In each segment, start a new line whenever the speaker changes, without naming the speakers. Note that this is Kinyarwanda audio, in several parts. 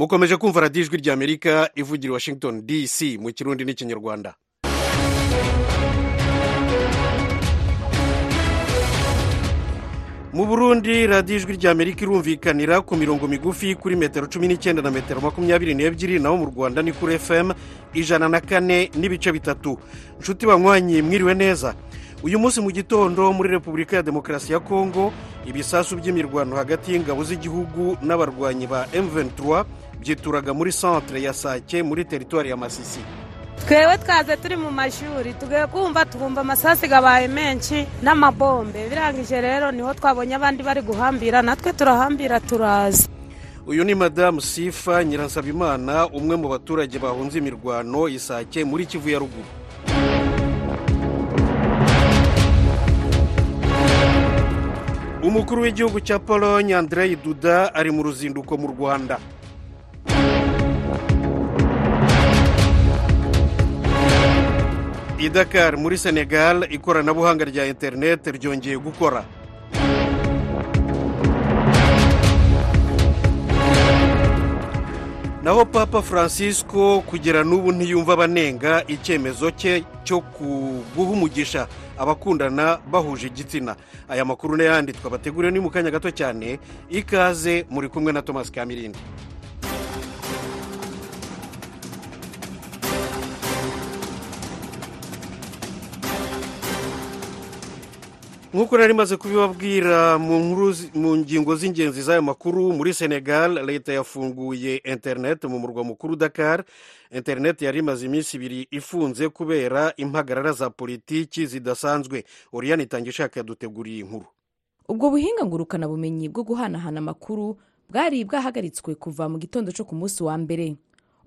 mukomeje kumva radiyo ijwi ry'amerika ivugira i washington dc mu kirundi n'ikinyarwanda mu burundi radiyo ijwi ry'amerika irumvikanira ku mirongo migufi kuri metero cumi n'icyenda na metero makumyabiri n'ebyiri naho mu rwanda ni kuri fm ijana na kane n'ibice bitatu. Inshuti banywanyi mwiriwe neza. Uyu munsi mu gitondo muri repubulika ya demokarasi ya kongo ibisasu by'imirwano hagati y'ingabo z'igihugu n'abarwanyi ba m23 byituraga muri centre ya sake muri teritwari ya masisi.
Twewe twaze turi mu mashuri tugiye kumva twumva amasasi gabaye menshi n'amabombe. Birangije rero ni ho twabonye abandi bari guhambira natwe turahambira turaza.
Uyu ni madamu sifa nyiransabimana umwe mu baturage bahunze imirwano isake muri kivu ya ruguru. Umukuru w'igihugu cya pologne andrei duda ari mu ruzinduko mu rwanda. I dakar muri senegal ikoranabuhanga rya interineti ryongeye gukora. Naho papa francisco kugera n'ubu ntiyumva abanenga icyemezo cye cyo guha umugisha abakundana bahuje igitsina. Aya makuru n'ayandi twabateguriye ni mu kanya gato cyane. Ikaze muri kumwe na thomas kamirindi nk'uko nari maze kubibabwira mu ngingo z'ingenzi z'aya makuru muri senegal leta yafunguye interineti mu murwa mukuru dakar. Interineti yari imaze iminsi ibiri ifunze kubera impagarara za politiki zidasanzwe. Oriyani itangishaka yaduteguriye inkuru.
Ubwo buhinga ngurukanabumenyi bwo guhanahana amakuru bwari bwahagaritswe kuva mu gitondo cyo ku munsi wa mbere.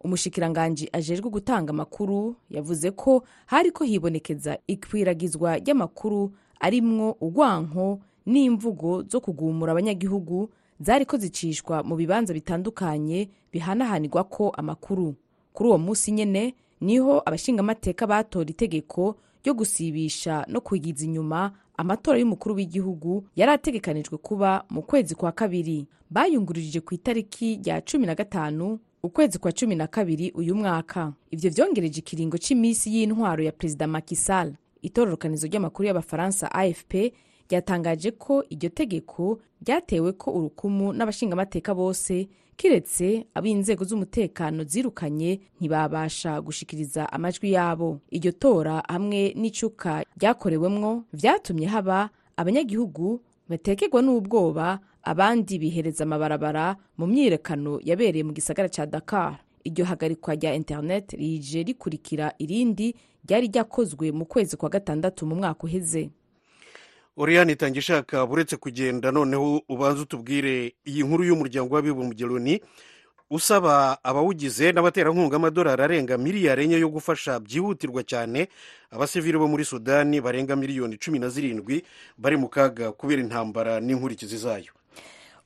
Umushikiranganji ajejwe gutanga amakuru yavuze ko hari ko hibonekeza ikwiragizwa ry'amakuru arimwo urwanko n'imvugo zo kugumura abanyagihugu zari ko zicishwa mu bibanza bitandukanye bihanahanirwa ko amakuru. Kuri uwo munsi nyine ni ho abashingamateka batora itegeko ryo gusibisha no kwigiza inyuma amatora y'umukuru w'igihugu yari ategekanijwe kuba mu kwezi kwa kabiri. Bayungururije ku itariki rya cumi na gatanu ukwezi kwa cumi na kabiri uyu mwaka. Ibyo byongereje ikiringo cy'iminsi y'intwaro ya perezida makisal itororokanizo ry'amakuru y'abafaransa afp ryatangaje ko iryo tegeko ryatewe ko urukumu n'abashingamateka bose kiretse ab'inzego z'umutekano zirukanye ntibabasha gushikiriza amajwi yabo. Iryo tora hamwe n'icuka ryakorewemwo vyatumye haba abanyagihugu batekerwa n'ubwoba abandi bihereza amabarabara mu myiyerekano yabereye mu gisagara ca dakar. Iryo hagarikwa rya internet rije rikurikira irindi ryari ryakozwe mu kwezi kwa gatandatu mu mwaka uheze.
Oriyani itangishaka buretse kugenda noneho ubanza utubwire iyi nkuru y'umuryango w'abibumbye loni usaba abawugize n'abaterankunga amadolari arenga miliyari enye yo gufasha byihutirwa cyane abasivili bo muri sudani barenga miliyoni cumi na zirindwi bari mu kaga kubera intambara n'inkurikizi zayo.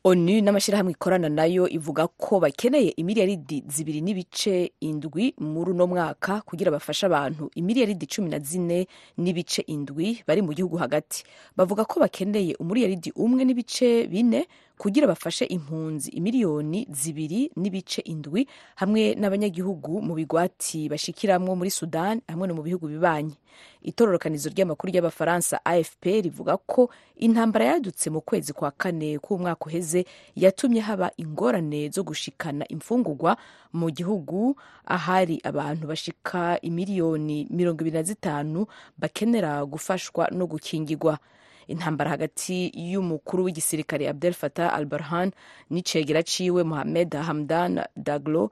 Onu n'amashyirahamwe ikorana na yo ivuga ko bakeneye imiliyaridi zibiri n'ibice indwi muri uno mwaka kugira bafashe abantu imiliyaridi cumi na zine n'ibice indwi bari mu gihugu hagati. Bavuga ko bakeneye umuliyaridi umwe n'ibice bine kugira bafashe impunzi. Imiliyoni zibiri n'ibice indwi hamwe n'abanyagihugu mu bigwati bashikiramwo muri sudani hamwe no mu bihugu bibanyi. Itororokanizo ry'amakuru y'abafaransa afp rivuga ko intambara yadutse mu kwezi kwa kane k'umwaka uheze yatumye haba ingorane zo gushikana imfungurwa mu gihugu ahari abantu bashika imiliyoni mirongo ibiri na zitanu bakenera gufashwa no gukingirwa. Intambara hagati y'umukuru w'igisirikare Abdel Fattah al-Burhan n'icegera ciwe Mohamed Hamdan Daglo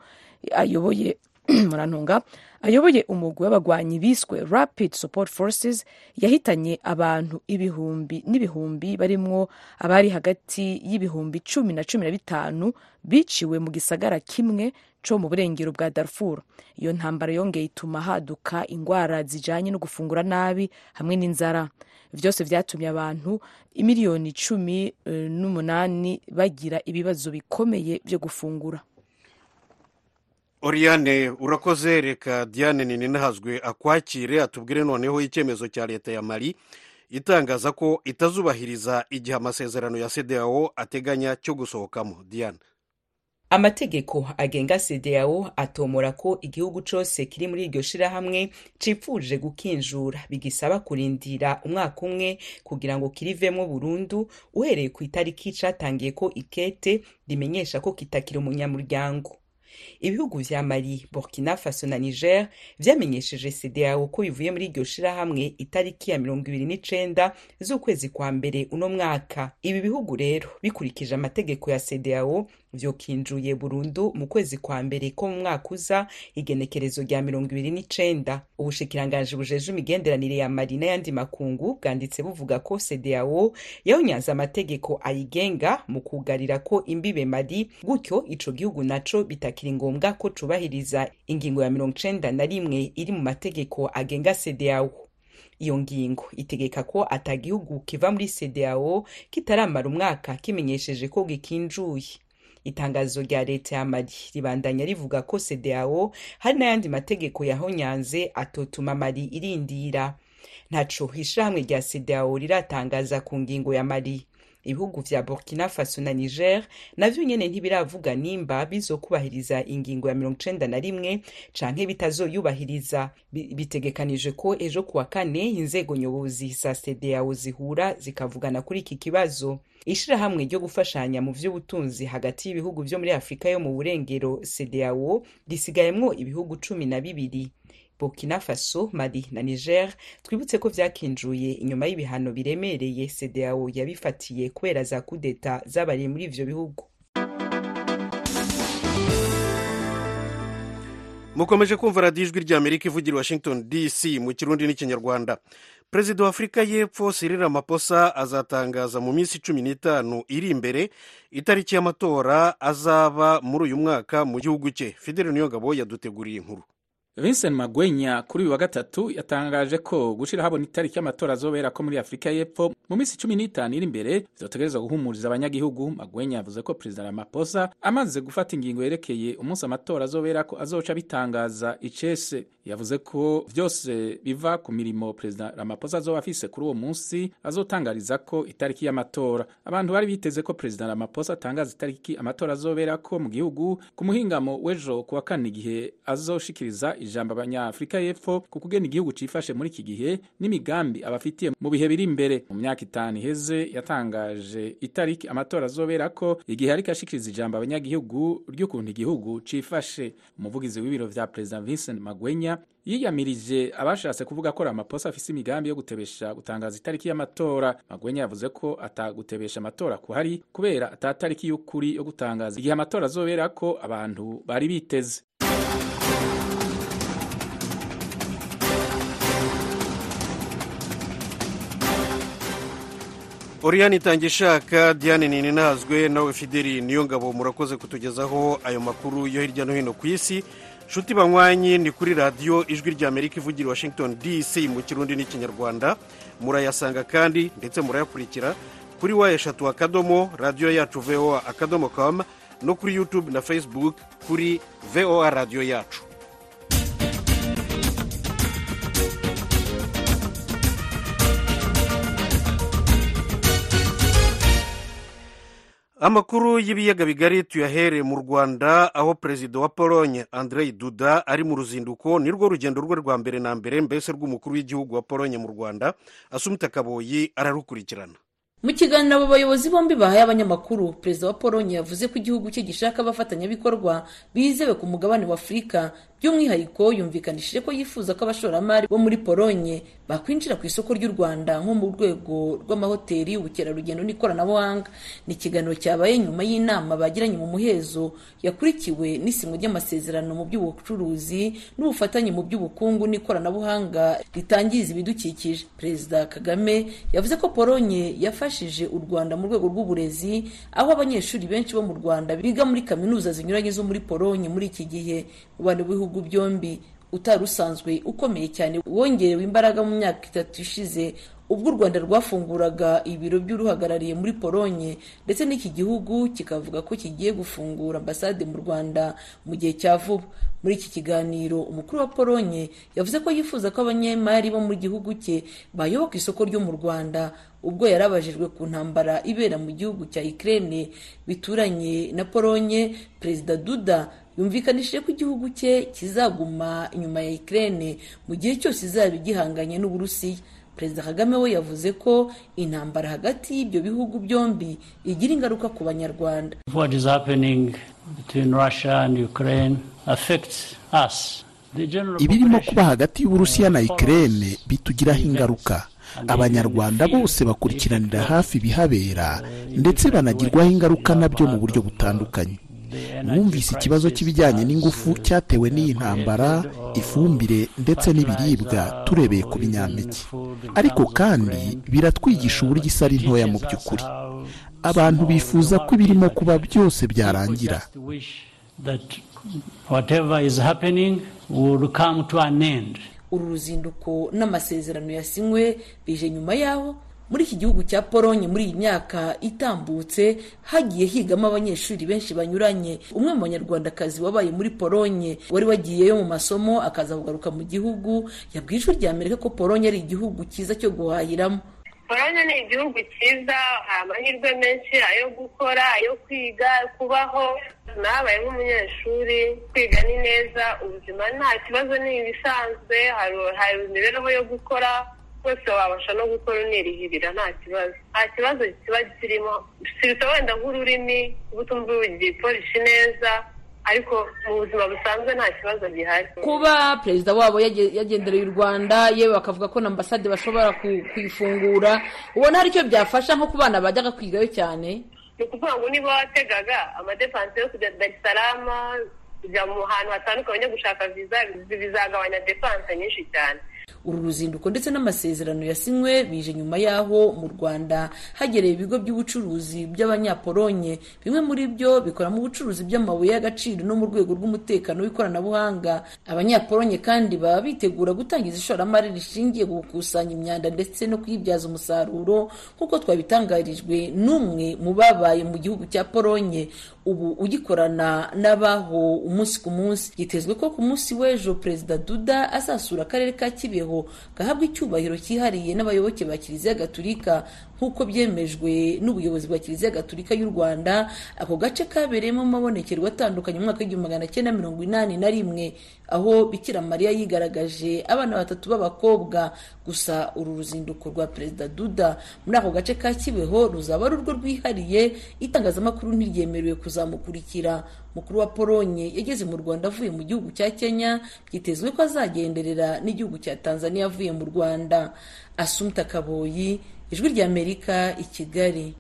ayoboye murantunga ayoboye umugwi w'abagwanyi biswe Rapid Support Forces yahitanye abantu ibihumbi n'ibihumbi barimwo abari hagati y'ibihumbi cumi na cumi na bitanu biciwe mu gisagara kimwe co mu burengero bwa Darfur. Iyo ntambara yongeye ituma haduka ingwara zijanye no gufungura nabi hamwe n'inzara. Byose vyatumye abantu imiliyoni cumi n'umunani bagira ibibazo bikomeye byo gufungura.
Oriyane urakoze. Reka diane ninahazwe akwakire atubwire noneho icyemezo cya leta ya mari itangaza ko itazubahiriza igihe amasezerano ya cdao ateganya cyo gusohokamo. Diane.
Amategeko agenga CEDEAO atomora ko igihugu cose kiri muri iryo shirahamwe cipfuje gukinjura. Bigisaba kurindira umwaka umwe kugira ngo kirivemwo burundu uhereye ku itariki catangiye ko ikete rimenyesha ko kitakiri umunyamuryango. Ibihugu vya mali burkina faso na niger vyamenyesheje CEDEAO ko bivuye muri iryo shirahamwe itariki ya mirongo ibiri n'icenda z'ukwezi kwa mbere uno mwaka. Ibi bihugu rero bikurikije amategeko ya CEDEAO vyokinjuye burundu mu kwezi kwa mbere ko mu mwaka uza igenekerezo rya mirongo ibiri n'icenda. Ubushikiranganji bujeje imigenderanire ya mali n'ayandi makungu bwanditse buvuga ko CEDEAO yahonyanze amategeko ayigenga mu kugarira ko imbibe mali gutyo ico gihugu naco bitakiri ngombwa ko cubahiriza ingingo ya mirongo icenda na rimwe iri mu mategeko agenga CEDEAO iyo ngingo itegeka ko ata gihugu kiva muri CEDEAO kitaramara umwaka kimenyesheje ko gikinjuye. Itangazo rya leta ya mali. Ribandanya rivuga ko CEDEAO hari n'ayandi mategeko yahonyanze atotuma mali irindira. Ntaco ishirahamwe rya CEDEAO riratangaza ku ngingo ya mali. Ibihugu vya burkina faso na niger navyo nyene ntibiravuga nimba bizokubahiriza ingingo ya mirongo icenda na rimwe canke bitazoyubahiriza bitegekanije ko ejo kuwa kane inzego nyobozi za CEDEAO zihura zikavugana kuri iki kibazo. Ishirahamwe ryo gufashanya mu vy'ubutunzi hagati y'ibihugu vyo muri afurika yo mu burengero CEDEAO risigayemwo ibihugu cumi na bibiri. Burkina faso mali na niger twibutse ko vyakinjuye inyuma y'ibihano biremereye CEDEAO yabifatiye kubera za kudeta zabariye muri ivyo bihugu.
Mukomeje kumva radiyo ijwi rya amerika ivugira washington dc mu kirundi n'ikinyarwanda perezida wa afurika y'epfo Cyril Ramaphosa azatangaza mu minsi cumi n'itanu iri imbere itariki y'amatora azaba muri uyu mwaka mu gihugu cye. Fidele niyongabo yaduteguriye inkuru.
Vincent Magwenya kuri uyu wa gatatu yatangaje ko gushira habona itariki y'amatora azobera ko muri Afurika y'Epfo mu minsi cumi n'itanu iri imbere vyotegerezwa guhumuriza abanyagihugu. Magwenya yavuze ko Perezida Ramaphosa amaze gufata ingingo yerekeye umunsi amatora azobera ko azoca bitangaza icese. Yavuze ko vyose biva ku mirimo Perezida Ramaphosa azoba afise kuri uwo munsi azotangariza ko itariki y'amatora. Abantu bari biteze ko Perezida Ramaphosa atangaza itariki amatora azobera ko mu gihugu ku muhingamo w'ejo kuwa kane igihe azoshikiriza ijambo abanyafurika y'epfo ku kugena igihugu cifashe muri iki gihe n'imigambi abafitiye mu bihe biri imbere. Mu myaka itanu iheze yatangaje itariki amatora azobera ko igihe ariko ashikiriza ijambo abanyagihugu ry'ukuntu igihugu cifashe. Umuvugizi w'ibiro vya perezida Vincent Magwenya yiyamirije abashatse kuvuga ko Ramaphosa afise imigambi yo gutebesha gutangaza itariki y'amatora. Magwenya yavuze ko atagutebesha amatora kuhari kubera ata tariki y'ukuri yo gutangaza. Igihe amatora azobera ko abantu bari biteze.
Oriyani itangira ishaka diane ninazwe nawe fideli niyo ngabo murakoze kutugezaho ayo makuru yo hirya no hino ku isi. Nshuti banywanyi ni kuri radiyo ijwi rya amerika ivugira washington dc mu kirundi n'ikinyarwanda murayasanga kandi ndetse murayakurikira kuri wa eshatu akadomo radiyo yacu voa akadomo com no kuri youtube na facebook kuri voa radiyo yacu. Amakuru y'ibiyaga bigari tuyahere mu rwanda aho perezida wa pologne andrei duda ari mu ruzinduko nirwo rugendo rwe rwa mbere na mbere mbese rw'umukuru w'igihugu wa pologne mu rwanda asumita kaboyi ararukurikirana.
Mu kiganiro abo bayobozi bombi bahaye abanyamakuru perezida wa polonye yavuze ko igihugu cye gishaka abafatanyabikorwa bizewe ku mugabane wa afurika by'umwihariko yumvikanishije ko yifuza ko abashoramari bo muri polonye bakwinjira ku isoko ry'u rwanda nko mu rwego rw'amahoteli ubukerarugendo n'ikoranabuhanga. Ni ikiganiro cyabaye nyuma y'inama bagiranye mu muhezo yakurikiwe n'isinywa ry'amasezerano mu by'ubucuruzi n'ubufatanye mu by'ubukungu n'ikoranabuhanga ritangiza ibidukikije. Perezida kagame yavuze ko polonye yafashije u rwanda mu rwego rw'uburezi aho abanyeshuri benshi bo mu rwanda biga muri kaminuza zinyuranye zo muri polonye muri iki gihe. Umubano w'ibihugu byombi utari usanzwe ukomeye cyane wongerewe imbaraga mu myaka itatu ishize ubwo u rwanda rwafunguraga ibiro by'uruhagarariye muri polonye ndetse n'iki gihugu kikavuga ko kigiye gufungura ambasade mu rwanda mu gihe cya vuba. Muri iki kiganiro umukuru wa polonye yavuze ko yifuza ko abanyemari bo mu gihugu cye bayoboka isoko ryo mu rwanda ubwo yari abajijwe ku ntambara ibera mu gihugu cya Ukraine bituranye na polonye perezida duda yumvikanishije ko igihugu cye kizaguma inyuma ya Ukraine mu gihe cyose izaba igihanganye n'uburusiya. Perezida kagame we yavuze ko intambara hagati y'ibyo bihugu byombi igira ingaruka ku banyarwanda.
What is happening between Russia and Ukraine affects us.
Ibirimo kuba hagati y'uburusiya na ikirere bitugiraho ingaruka. abanyarwanda bose bakurikiranira hafi ibihabera ndetse banagirwaho ingaruka na byo mu buryo butandukanye. Mwumvise ikibazo cy'ibijyanye n'ingufu cyatewe n'iyi ntambara ifumbire ndetse n'ibiribwa turebeye ku binyampeke ariko kandi biratwigisha uburyo isi ari ntoya mu by'ukuri. abantu bifuza ko ibirimo kuba byose byarangira.
Uru ruzinduko n'amasezerano yasinywe bije nyuma yaho muri iki gihugu cya polonye muri iyi myaka itambutse hagiye higamo abanyeshuri benshi banyuranye. Umwe mu banyarwandakazi wabaye muri polonye wari wagiyeyo mu masomo akaza kugaruka mu gihugu. Yabwiye ijwi rya amerika ko polonye ari igihugu cyiza cyo guhahiramo.
Polonye ni igihugu cyiza hari amahirwe menshi ayo gukora ayo kwiga kubaho. Nabaye nk'umunyeshuri kwiga ni neza ubuzima nta kibazo ni ibisanzwe hari imibereho yo gukora. Rwose wabasha no gukora unirihirira nta kibazo. Nta kibazo kiba kirimo. Sibita wenda nk'ururimi uba utumva igipolishi neza ariko mu buzima busanzwe nta kibazo gihari.
Kuba perezida wabo yage- yagendereye u rwanda yewe bakavuga ko na ambasade bashobora ku- kuyifungura ubona hari icyo byafasha nko ku bana bajyaga kwigayo cyane?
Ni ukuvuga ngo niba wategaga amadepanse yo kujya salaam kujya mu hantu hatandukanye gushaka viza bizagabanya depanse nyinshi cyane.
Uru ruzinduko ndetse n'amasezerano yasinywe bije nyuma y'aho mu rwanda hagereye ibigo by'ubucuruzi by'abanyapolonye bimwe muri byo bikora mu bucuruzi bw'amabuye y'agaciro no mu rwego rw'umutekano w'ikoranabuhanga. Abanyapolonye kandi baba bitegura gutangiza ishoramari rishingiye ku gukusanya imyanda ndetse no kuyibyaza umusaruro nk'uko twabitangarijwe n'umwe mu babaye mu gihugu cya polonye ubu ugikorana n'abaho umunsi ku munsi. Yitezwe ko ku munsi w'ejo perezida duda azasura akarere ka kibeho gahabwa icyubahiro cyihariye n'abayoboke ba kiliziya gatulika nk'uko byemejwe n'ubuyobozi bwa kiliziya gatulika y'u rwanda ako gace kabereyemo amabonekerwa atandukanye mu mwaka w'igihumbi magana cyenda mirongo inani na rimwe aho bikira mariya yigaragaje abana batatu b'abakobwa. Gusa uru ruzinduko rwa perezida duda muri ako gace ka kibeho ruzaba ari urwo rwihariye itangazamakuru ntiryemerewe kuzamukurikira. Mukuru wa polonye yageze mu rwanda avuye mu gihugu cya kenya byitezwe ko azagenderera n'igihugu cya tanzania avuye mu rwanda. Asumta kaboyi ijwi ry'amerika i kigali.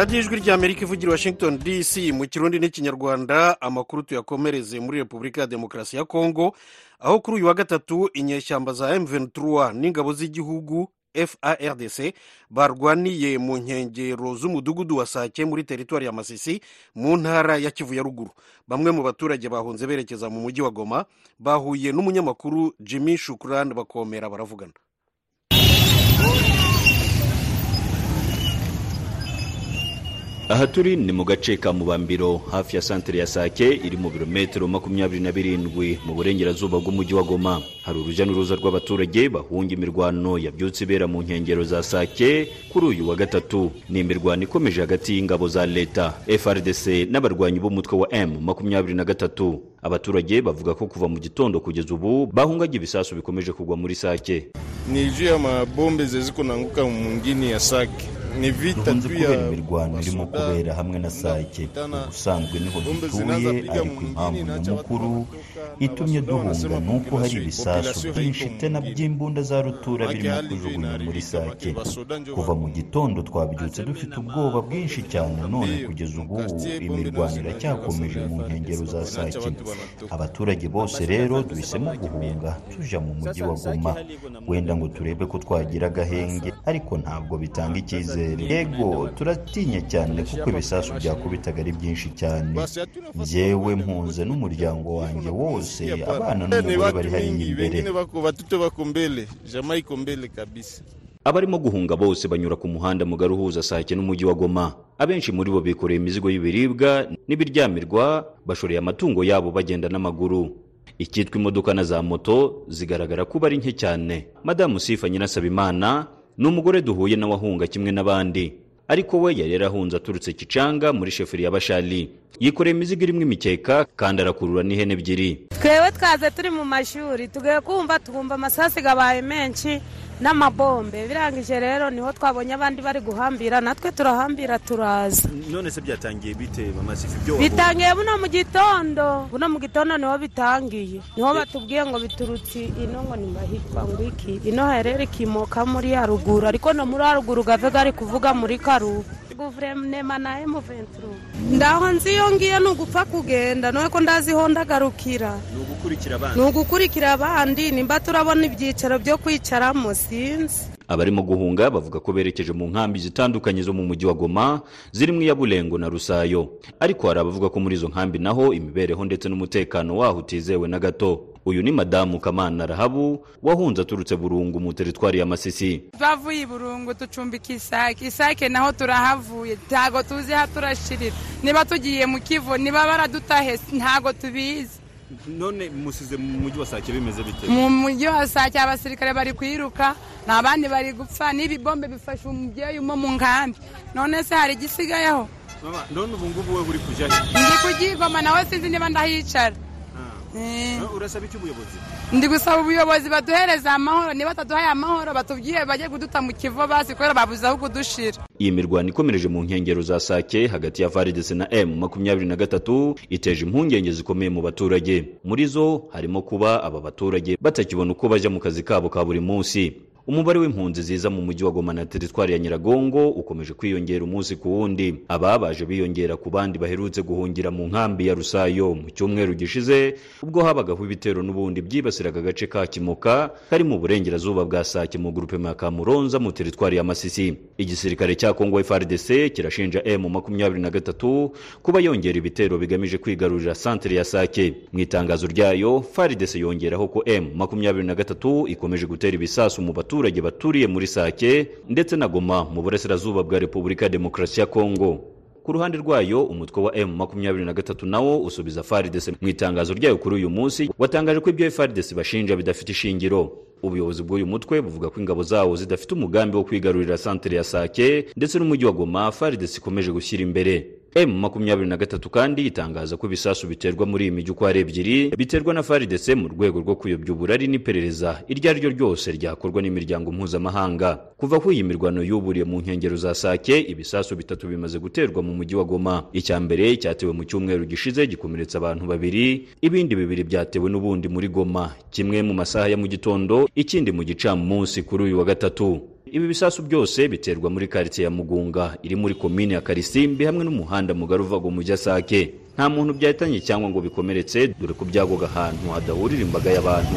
Radiyo ijwi ry'amerika ivugira washington dc mu kirundi n'ikinyarwanda amakuru tuyakomereze muri repubulika ya demokarasi ya kongo aho kuri uyu wa gatatu inyeshyamba za m23 n'ingabo z'igihugu fardc barwaniye mu nkengero z'umudugudu wa sake muri teritwari ya masisi mu ntara ya kivu ya ruguru. Bamwe mu baturage bahunze berekeza mu mujyi wa goma bahuye n'umunyamakuru jimmy shukuran bakomera baravugana.
Aha turi ni mu gace ka mubambiro hafi ya santere ya sake iri mu birometero makumyabiri na birindwi mu burengerazuba bw'umujyi wa goma. Hari urujya n'uruza rw'abaturage bahunga imirwano yabyutse ibera mu nkengero za sake kuri uyu wa gatatu. Ni imirwano ikomeje hagati y'ingabo za leta frdc n'abarwanyi b'umutwe wa m makumyabiri na gatatu. Abaturage bavuga ko kuva mu gitondo kugeza ubu bahungaga ibisasu bikomeje kugwa muri sake.
Ni juu ya mabombe zeziko naanguka mwingine ya Sake. Duhunze kubera imirwano irimo kubera hamwe na sake ubusanzwe ni ho dutuye ariko impamvu nyamukuru itumye duhunga. Ni uko hari ibisasu byinshi tena by'imbunda za rutura birimo kujugunywa muri sake kuva mu gitondo twabyutse dufite ubwoba bwinshi cyane. None kugeza ubu imirwano iracyakomeje mu nkengero za sake abaturage bose rero duhisemo guhunga. Tuja mu mujyi wa goma. wenda ngo turebe ko twagira agahenge ariko ntabwo bitanga icyizere. Yego turatinya cyane kuko ibisasu byakubitaga ari byinshi cyane. Njyewe mpunze n'umuryango wanjye wose abana n'umugore bari hariya imbere.
Abarimo guhunga bose banyura ku muhanda mugari uhuza sake n'umujyi wa goma. Abenshi muri bo bikoreye imizigo y'ibiribwa n'ibiryamirwa bashoreye amatungo yabo bagenda n'amaguru. Icyitwa imodoka na za moto zigaragara kuba ari nke cyane. Madamu sifa nyirasabimana ni umugore duhuye nawe ahunga kimwe n'abandi. Ariko we yari yarahunze aturutse kicanga muri sheferi ya bashali. Yikoreye imizigo irimo imikeka kandi arakurura n'ihene ebyiri.
Twewe twaze turi mu mashuri tugiye kumva twumva amasasi gabaye menshi n'amabombe. Birangije rero ni ho twabonye abandi bari guhambira natwe turahambira turaza.
None se byatangiye bite mama sifa ibyo
bitangiye buno mu gitondo. Buno mu gitondo ni ho bitangiye. Niho batubwiye ngo biturutse ino ngo nimba ngo iki? Ino herere ikimoka muri haruguru ariko no muri haruguru gave gari kuvuga muri karubu. Guverinema na emuventuru ndaho nzi iyo ngiye ni ugupfa kugenda noye ko ndazi ho ndagarukira
ni ugukurikira abandi
nimba turabona ibyicaro byo kwicaramo sinzi.
Abarimo guhunga bavuga ko berekeje mu nkambi zitandukanye zo mu mujyi wa goma zirimo iya bulengo na rusayo. Ariko hari abavuga ko muri izo nkambi naho imibereho ndetse n'umutekano waho utizewe na gato. Uyu ni madamu kamana rahabu wahunze aturutse burungu mu teritwari ya masisi.
Bavuye i burungu ducumbika isake. Isake naho turahavuye. Ntago tuzi aho turashirira. Niba tugiye mu kivu niba baradutahe ntago tubizi.
None musize mu mujyi wa sake bimeze bite?
Mu mujyi wa sake abasirikare bari kwiruka nta bandi bari gupfa. N'ibibombe bifashe umubyeyi umo mu nkambi. None se hari igisigayeho?
Mama none ubu ngubu we uri kujya he
ndi kugigoma nawe sinzi niba ndahicara.
Urasaba iki ubuyobozi?
Ndi gusaba ubuyobozi baduhereza amahoro. Niba bataduhaye amahoro batubwiye bajye kuduta mu kivo basi kubera babuze aho kudushira.
Iyi mirwano ikomereje mu nkengero za sake hagati ya varidese na m makumyabiri na gatatu iteje impungenge zikomeye mu baturage. Muri zo harimo kuba aba baturage batakibona uko bajya mu kazi kabo ka buri munsi. Umubare w'impunzi ziza mu mujyi wa goma na teritwari ya nyiragongo ukomeje kwiyongera umunsi ku wundi. Aba baje biyongera ku bandi baherutse guhungira mu nkambi ya rusayo. Mu cyumweru gishize ubwo habagaho ibitero n'ubundi byibasiraga agace ka kimoka kari mu burengerazuba bwa sake mu gurupe ya kamuronza mu teritwari ya masisi. Igisirikare cya kongo frdc kirashinja m makumyabiri na gatatu kuba yongera ibitero bigamije kwigarurira santere ya sake. Mu itangazo ryayo frdc yongeraho ko m makumyabiri na gatatu ikomeje gutera ibisasu mu baturage abaturage baturiye muri sake ndetse na goma mu burasirazuba bwa repubulika ya demokarasi ya kongo. Ku ruhande rwayo umutwe wa m makumyabiri na gatatu nawo usubiza faridese mu itangazo ryayo kuri uyu munsi watangaje ko ibyo faridese bashinja bidafite ishingiro. Ubuyobozi bw'uyu mutwe buvuga ko ingabo zawo zidafite umugambi wo kwigarurira santere ya sake ndetse n'umujyi wa goma faridese ikomeje gushyira imbere. M makumyabiri na gatatu kandi itangaza ko ibisasu biterwa muri iyi mijyi uko ari ebyiri biterwa na faridese mu rwego rwo kuyobya uburari n'iperereza iryo ari ryo ryose ryakorwa n'imiryango mpuzamahanga. Kuva ko iyi mirwano yuburiye mu nkengero za sake ibisasu bitatu bimaze guterwa mu mujyi wa goma. Icya mbere cyatewe mu cyumweru gishize gikomeretsa abantu babiri ibindi bibiri byatewe n'ubundi muri goma. Kimwe mu masaha ya mu gitondo ikindi mu gicamunsi kuri uyu wa gatatu. Ibi bisasu byose biterwa muri karitsiye ya mugunga iri muri komine ya karisimbi hamwe n'umuhanda mugari uva mu mujyi sake. Nta muntu byahitanye cyangwa ngo bikomeretse dore ko byagwaga ahantu hadahurira imbaga y'abantu.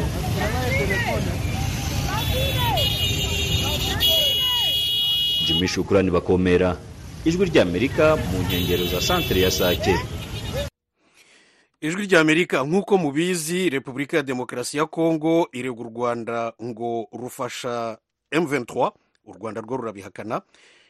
Jimmy shukurani bakomera ijwi ry'amerika mu nkengero za santere ya sake.
Ijwi ry'amerika nk'uko mubizi repubulika ya demokarasi ya kongo irega u rwanda ngo rufasha M23. U rwanda rwo rurabihakana.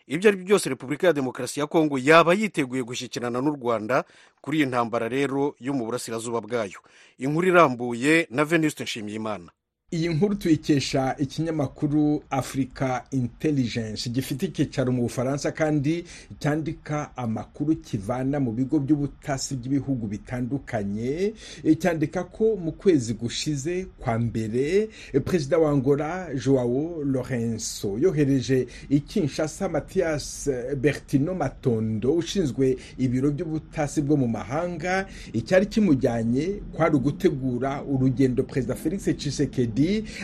Ibyo ari byo byose repubulika ya demokarasi ya kongo yaba yiteguye gushyikirana n'u rwanda kuri iyi ntambara rero yo mu burasirazuba bwayo. Inkuru irambuye na venuste nshimiyimana
iyi nkuru tuyikesha ikinyamakuru africa intelligence. Gifite icyicaro mu bufaransa kandi cyandika amakuru kivana mu bigo by'ubutasi by'ibihugu bitandukanye. Cyandika ko mu kwezi gushize kwa mbere perezida wa angola joao lorenzo yohereje ikinshasa mathias bertino matondo ushinzwe ibiro by'ubutasi bwo mu mahanga. Icyari kimujyanye kwari ugutegura urugendo perezida felix tshisekedi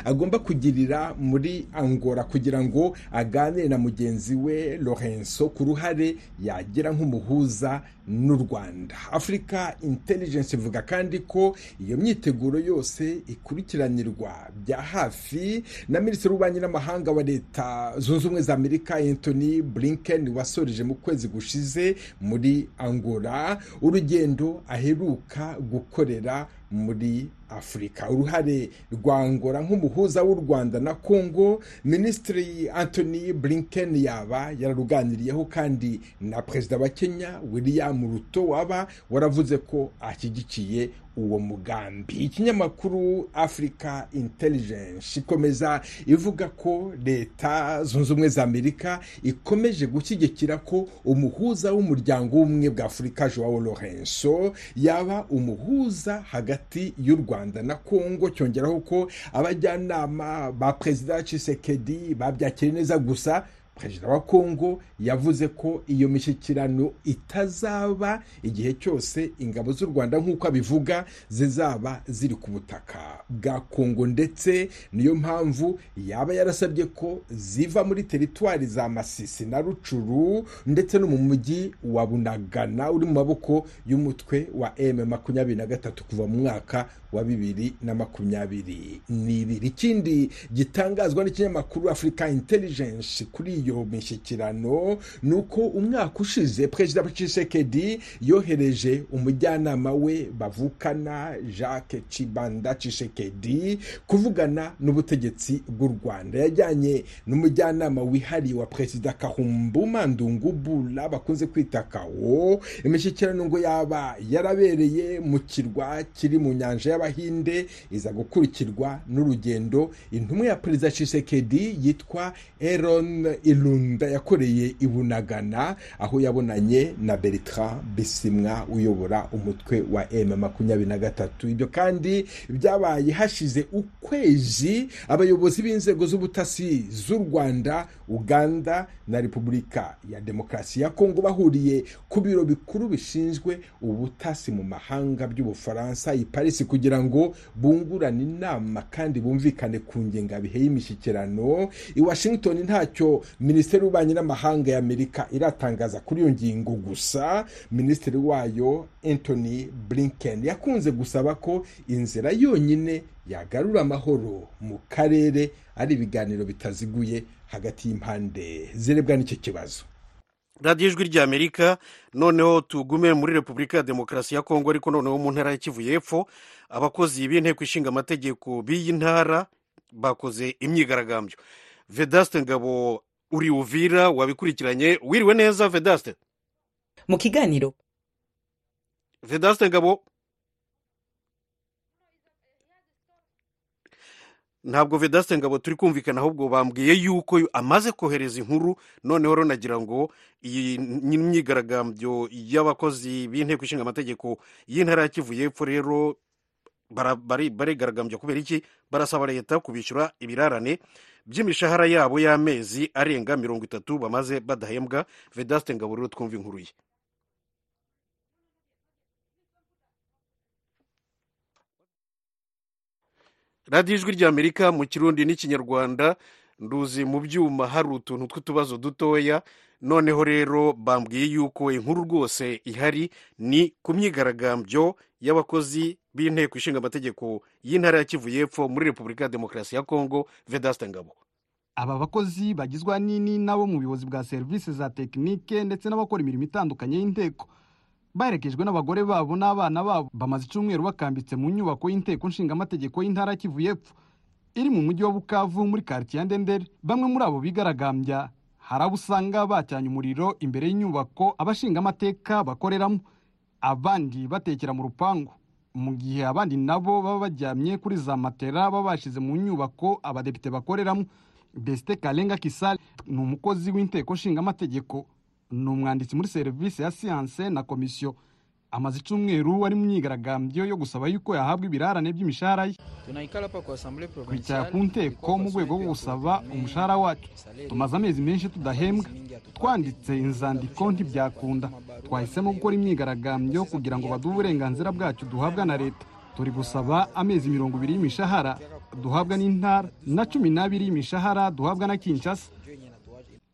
agomba kugirira muri angola kugira ngo aganire na mugenzi we lorenzo ku ruhare yagira nk'umuhuza n'u rwanda. Afurika intelligence ivuga kandi ko iyo myiteguro yose ikurikiranirwa bya hafi na minisitiri w'ububanyi n'amahanga wa leta zunze ubumwe za amerika anthony blinken wasoreje mu kwezi gushize muri angola. Urugendo aheruka gukorera muri afurika uruhare rwa angola nk'umuhuza w'u rwanda na congo minisitiri anthony blinken yaba yararuganiriyeho kandi na perezida wa kenya william ruto waba waravuze ko ashyigikiye uwo mugambi. Ikinyamakuru africa intelligence ikomeza ivuga ko leta zunze ubumwe za amerika ikomeje gushyigikira ko umuhuza w'umuryango w'ubumwe bwa afurika joao lorenzo yaba umuhuza hagati y'u rwanda na congo. Cyongeraho ko abajyanama ba perezida Tshisekedi babyakiriye neza gusa perezida wa kongo yavuze ko iyo mishyikirano itazaba igihe cyose ingabo z'u rwanda nk'uko abivuga zizaba ziri ku butaka bwa kongo ndetse niyo mpamvu yaba yarasabye ko ziva muri teritwari za masisi na rucuru ndetse no mu mujyi wa bunagana uri mu maboko y'umutwe wa m makumyabiri na gatatu kuva mu mwaka wa bibiri na makumyabiri. N'ibiri ikindi gitangazwa n'ikinyamakuru africa intelligence kuri iyo mishyikirano ni uko umwaka ushize perezida Tshisekedi yohereje umujyanama we bavukana jacques Chibanda Tshisekedi kuvugana n'ubutegetsi bw'u rwanda. Yajyanye n'umujyanama wihariye wa perezida kahumbuma ndungubula bakunze kwita kawo imishyikirano ngo yaba yarabereye mu kirwa kiri mu nyanja y'abahinde iza gukurikirwa n'urugendo. Intumwa ya perezida Tshisekedi yitwa Aaron Ilunda yakoreye i Bunagana aho yabonanye na Bertrand Bisimwa uyobora umutwe wa M makumyabiri na gatatu. Ibyo kandi byabaye hashize ukwezi abayobozi b'inzego z'ubutasi z'u Rwanda Uganda na Repubulika ya Demokarasi ya Kongo bahuriye ku biro bikuru bishinzwe ubutasi mu mahanga by'Ubufaransa i Paris kugira ngo bungurane inama kandi bumvikane ku ngengabihe y'imishyikirano i Washington ntacyo minisiteri y'ububanyi n'amahanga y'Amerika iratangaza kuri iyo ngingo gusa. Minisitiri wayo Anthony Blinken yakunze gusaba ko inzira yonyine yagarura amahoro mu karere ari ibiganiro bitaziguye hagati y'impande. Zirebwa n'icyo kibazo.
Radiyo ijwi ry'amerika noneho tugume muri repubulika ya demokarasi ya kongo ariko noneho mu ntara ya kivu y'epfo abakozi b'inteko ishinga amategeko b'iyi ntara bakoze imyigaragambyo. Vedaste ngabo uri uvira wabikurikiranye wiriwe neza vedaste?
Mu kiganiro.
Vedaste ngabo? Ntabwo vedaste ngabo turi kumvikana ahubwo bambwiye yuko amaze kohereza inkuru noneho rero nagira ngo iyi myigaragambyo y'abakozi b'inteko ishinga amategeko y'intara ya kivu y'epfo rero barigaragambya kubera iki? Barasaba leta kubishyura ibirarane by'imishahara yabo y'amezi arenga mirongo itatu bamaze badahembwa. Vedaste ngabo rero twumva inkuru ye. Radiyo ijwi ry'amerika mu kirundi n'ikinyarwanda nduzi mu byuma hari utuntu tw'utubazo dutoya. Noneho rero bambwiye yuko inkuru rwose ihari ni ku myigaragambyo y'abakozi b'inteko ishinga amategeko y'intara ya kivu y'epfo muri repubulika ya demokarasi ya kongo vedaste ngabo.
Aba bakozi bagizwe ahanini n'abo mu buyobozi bwa serivisi za tekinike ndetse n'abakora imirimo itandukanye y'inteko. Baherekejwe n'abagore babo n'abana babo bamaze icyumweru bakambitse mu nyubako y'inteko nshingamategeko y'intara kivu y'epfo. Iri mu mujyi wa bukavu muri karitsiye ya ndendere bamwe muri abo bigaragambya hari abo usanga bacyanye umuriro imbere y'inyubako abashingamateka bakoreramo. Abandi batekera mu rupangu. Mu gihe abandi nabo baba baryamye kuri za matera baba bashyize mu nyubako abadepite bakoreramo. Besite karenga kisale ni umukozi w'inteko nshingamategeko. Ni umwanditsi muri serivisi ya siyanse na komisiyo. Amaze icyumweru ari mu myigaragambyo yo gusaba yuko yahabwa ibirarane by'imishahara ye. Twicara ku nteko mu rwego rwo gusaba umushahara wacu. Tumaze amezi menshi tudahembwa. Twanditse inzandiko ntibyakunda. twahisemo gukora imyigaragambyo kugira ngo baduhe uburenganzira bwacu duhabwa na leta. Turi gusaba amezi mirongo ibiri y'imishahara duhabwa n'intara na cumi n'abiri y'imishahara duhabwa na kinshasa.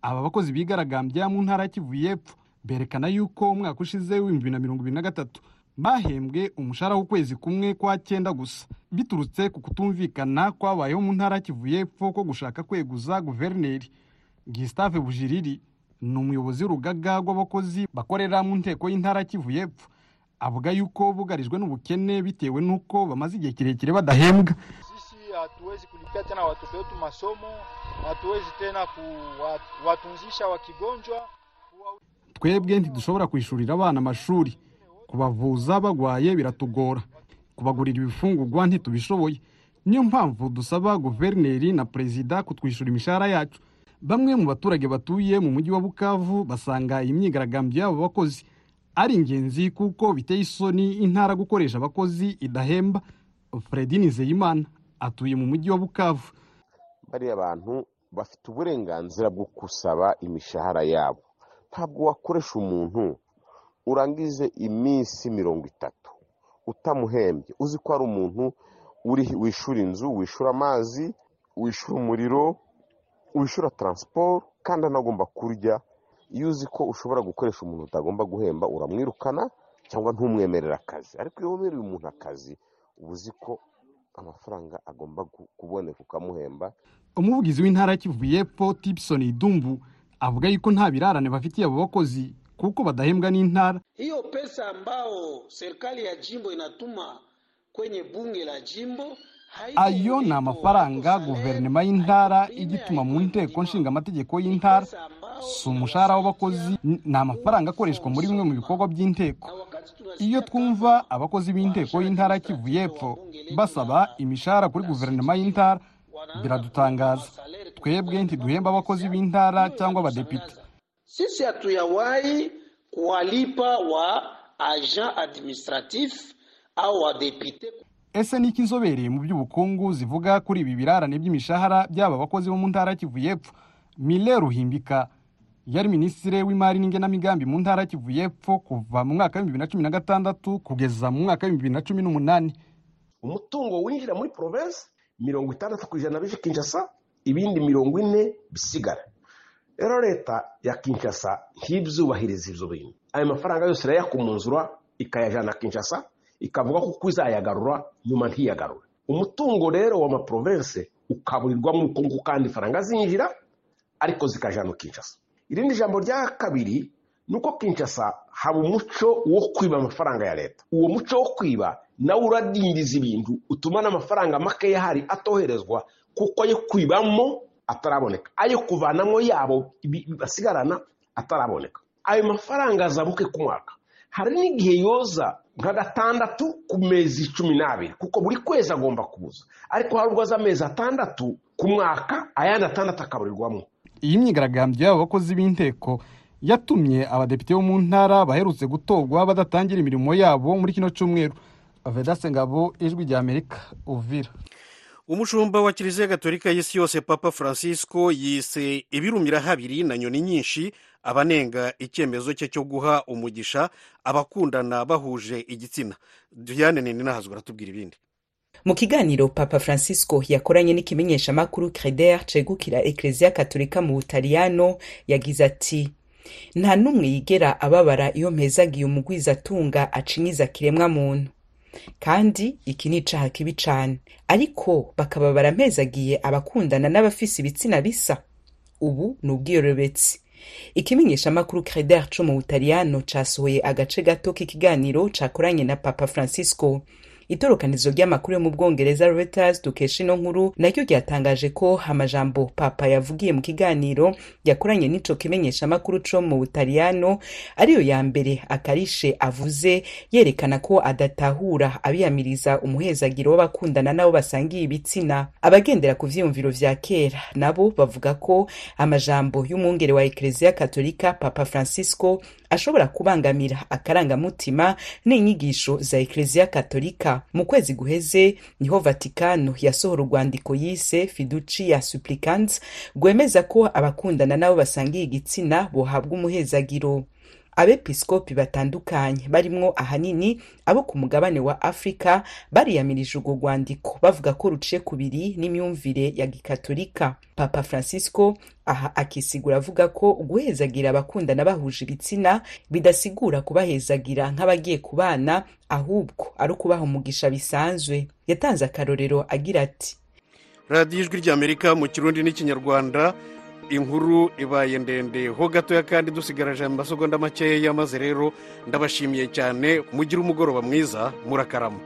Aba bakozi bigaragambya mu ntara ya kivu y'epfo berekana yuko umwaka ushize w'ibihumbi bibiri na mirongo ibiri na gatatu bahembwe umushahara w'ukwezi kumwe kwa cyenda gusa. Biturutse ku kutumvikana kwabayeho mu ntara ya kivu y'epfo ko gushaka kweguza guverineri. Gisitave bujiriri ni umuyobozi w'urugaga rw'abakozi bakorera mu nteko y'intara ya kivu y'epfo. Avuga yuko bugarijwe n'ubukene bitewe n'uko bamaze igihe kirekire badahembwa.
Hatuwezi kulipia tena watoto wetu masomo, hatuwezi tena kuwatunzisha wakigonjwa.
twebwe ntidushobora kwishurira abana amashuri kubavuza bagwaye biratugora kubagurira ibifungurwa ntitubishoboye. Niyo mpamvu dusaba guverineri na perezida kutwishyura imishahara yacu. Bamwe mu baturage batuye mu mujyi wa bukavu basanga iyi myigaragambyo y'abo bakozi ari ingenzi kuko biteye isoni intara gukoresha abakozi idahemba. Fredi nizeyimana atuye mu mujyi wa bukavu.
Bariya bantu bafite uburenganzira bwo gusaba imishahara yabo. Ntabwo wakoresha umuntu urangize iminsi mirongo itatu utamuhembye. Uzi ko ari umuntu wishyura inzu wishyura amazi wishyura umuriro wishyura taransiporo kandi anagomba kurya. Iyo uzi ko ushobora gukoresha umuntu utagomba guhemba uramwirukana cyangwa ntumwemerere akazi. Ariko iyo wemereye umuntu akazi uba uzi ko amafaranga agomba kuboneka ukamuhemba.
Umuvugizi w'intara ya kivu y'epfo tipson idumbu avuga yuko nta birarane bafitiye abo bakozi kuko badahembwa n'intara.
Hiyo pesa ambao serikali ya jimbo inatuma kwenye bunge la jimbo
ayo ni amafaranga guverinoma y'intara igituma mu nteko nshingamategeko y'intara. si umushahara w'abakozi ni amafaranga akoreshwa muri bimwe mu bikorwa by'inteko. Iyo twumva abakozi b'inteko y'intara ya kivu y'epfo basaba imishahara kuri guverinoma y'intara biradutangaza. Twebwe ntiduhemba abakozi b'intara cyangwa abadepite.
Sisi hatuyawahi kuwalipa wa agent administratif au wadepite
ese niki inzobereye mu by'ubukungu zivuga kuri ibi birarane by'imishahara by'aba bakozi bo mu ntara ya kivu y'epfo? Mile ruhimbika yari minisitiri w'imari n'igenamigambi mu ntara ya kivu y'epfo kuva mu mwaka w'ibihumbi bibiri na cumi na gatandatu kugeza mu mwaka w'ibihumbi bibiri na cumi n'umunani.
Umutungo winjira muri provensi mirongo itandatu ku ijana bije kinshasa ibindi mirongo ine bisigara. Rero leta ya kinshasa ntibyubahiriza ibyo bintu. Ayo mafaranga yose irayakumunzura ikayajyana kinshasa ikavuga ko izayagarura nyuma ntiyagarure. Umutungo rero wa maprovense ukaburirwamo ubukungu kandi ifaranga zinjira ariko zikajyana kinshasa. Irindi jambo rya kabiri ni uko kinshasa haba umuco wo kwiba amafaranga ya leta. Uwo muco wo kwiba nawe uradindiza ibintu utuma n'amafaranga makeya ahari atoherezwa kuko ayo kwibamo ataraboneka. Ayo kuvanamo yabo basigarana ataraboneka. Ayo mafaranga azabuke ku mwaka. Hari n'igihe yoza nka gatandatu ku mezi cumi n'abiri kuko buri kwezi agomba kubuza. Ariko hari ubwo aza amezi atandatu ku mwaka ayandi atandatu akaburirwamo.
Iyi myigaragambyo y'aba bakozi b'inteko yatumye abadepite bo mu ntara baherutse gutorwa badatangira imirimo yabo muri kino cyumweru. Vedase ngabo ijwi rya amerika uvira.
Umushumba wa kiliziya gatolika y'isi yose papa francisco yise ibirumira habiri na nyoni nyinshi abanenga icyemezo cye cyo guha umugisha abakundana bahuje igitsina. Diane nini nahazwe aratubwira ibindi.
Mu kiganiro papa francisco yakoranye n'ikimenyeshamakuru creder cegukira ekereziya katolika mu butaliyano yagize ati nta n'umwe yigera ababara iyo mpezagiye umugwizatunga acinyiza kiremwa muntu kandi iki ni icaha kibi cane. Ariko bakaba barampezagiye abakundana n'abafise ibitsina bisa. Ubu ni ubwiyorobetsi ikimenyeshamakuru creder co mu butaliyano casohoye agace gato k'ikiganiro cakoranye na papa francisco. Itorokanizo ry'amakuru yo mu bwongereza reuters dukesha ino nkuru naryo ryatangaje ko amajambo papa yavugiye mu kiganiro yakoranye n'ico kimenyeshamakuru co mu butaliyano ariyo ya mbere akarishe avuze yerekana ko adatahura abiyamiriza umuhezagiro w'abakundana nabo basangiye ibitsina. Abagendera ku vyiyumviro vya kera nabo bavuga ko amajambo y'umwungere wa ekleziya katolika papa francisco ashobora kubangamira akarangamutima n'inyigisho za ekleziya katolika mu kwezi guheze ni ho vatikano yasohora urwandiko yise fiducia supplicans rwemeza ko abakundana nabo basangiye igitsina bohabwa umuhezagiro. Abepiskopi batandukanye. Barimwo ahanini abo ku mugabane wa afurika bariyamirije urwo rwandiko. Bavuga ko ruciye kubiri n'imyumvire ya gikatolika. Papa francisco aha akisigura avuga ko guhezagira abakundana bahuje ibitsina bidasigura kubahezagira nk'abagiye kubana ahubwo ari ukubaha umugisha bisanzwe. Yatanze akarorero agira ati
radiyo ijwi ry'amerika mu kirundi n'ikinyarwanda inkuru ibaye ndende. Ho gatoya kandi dusigaje amasegonda makeya maze rero ndabashimiye cyane. Mugire umugoroba mwiza murakarama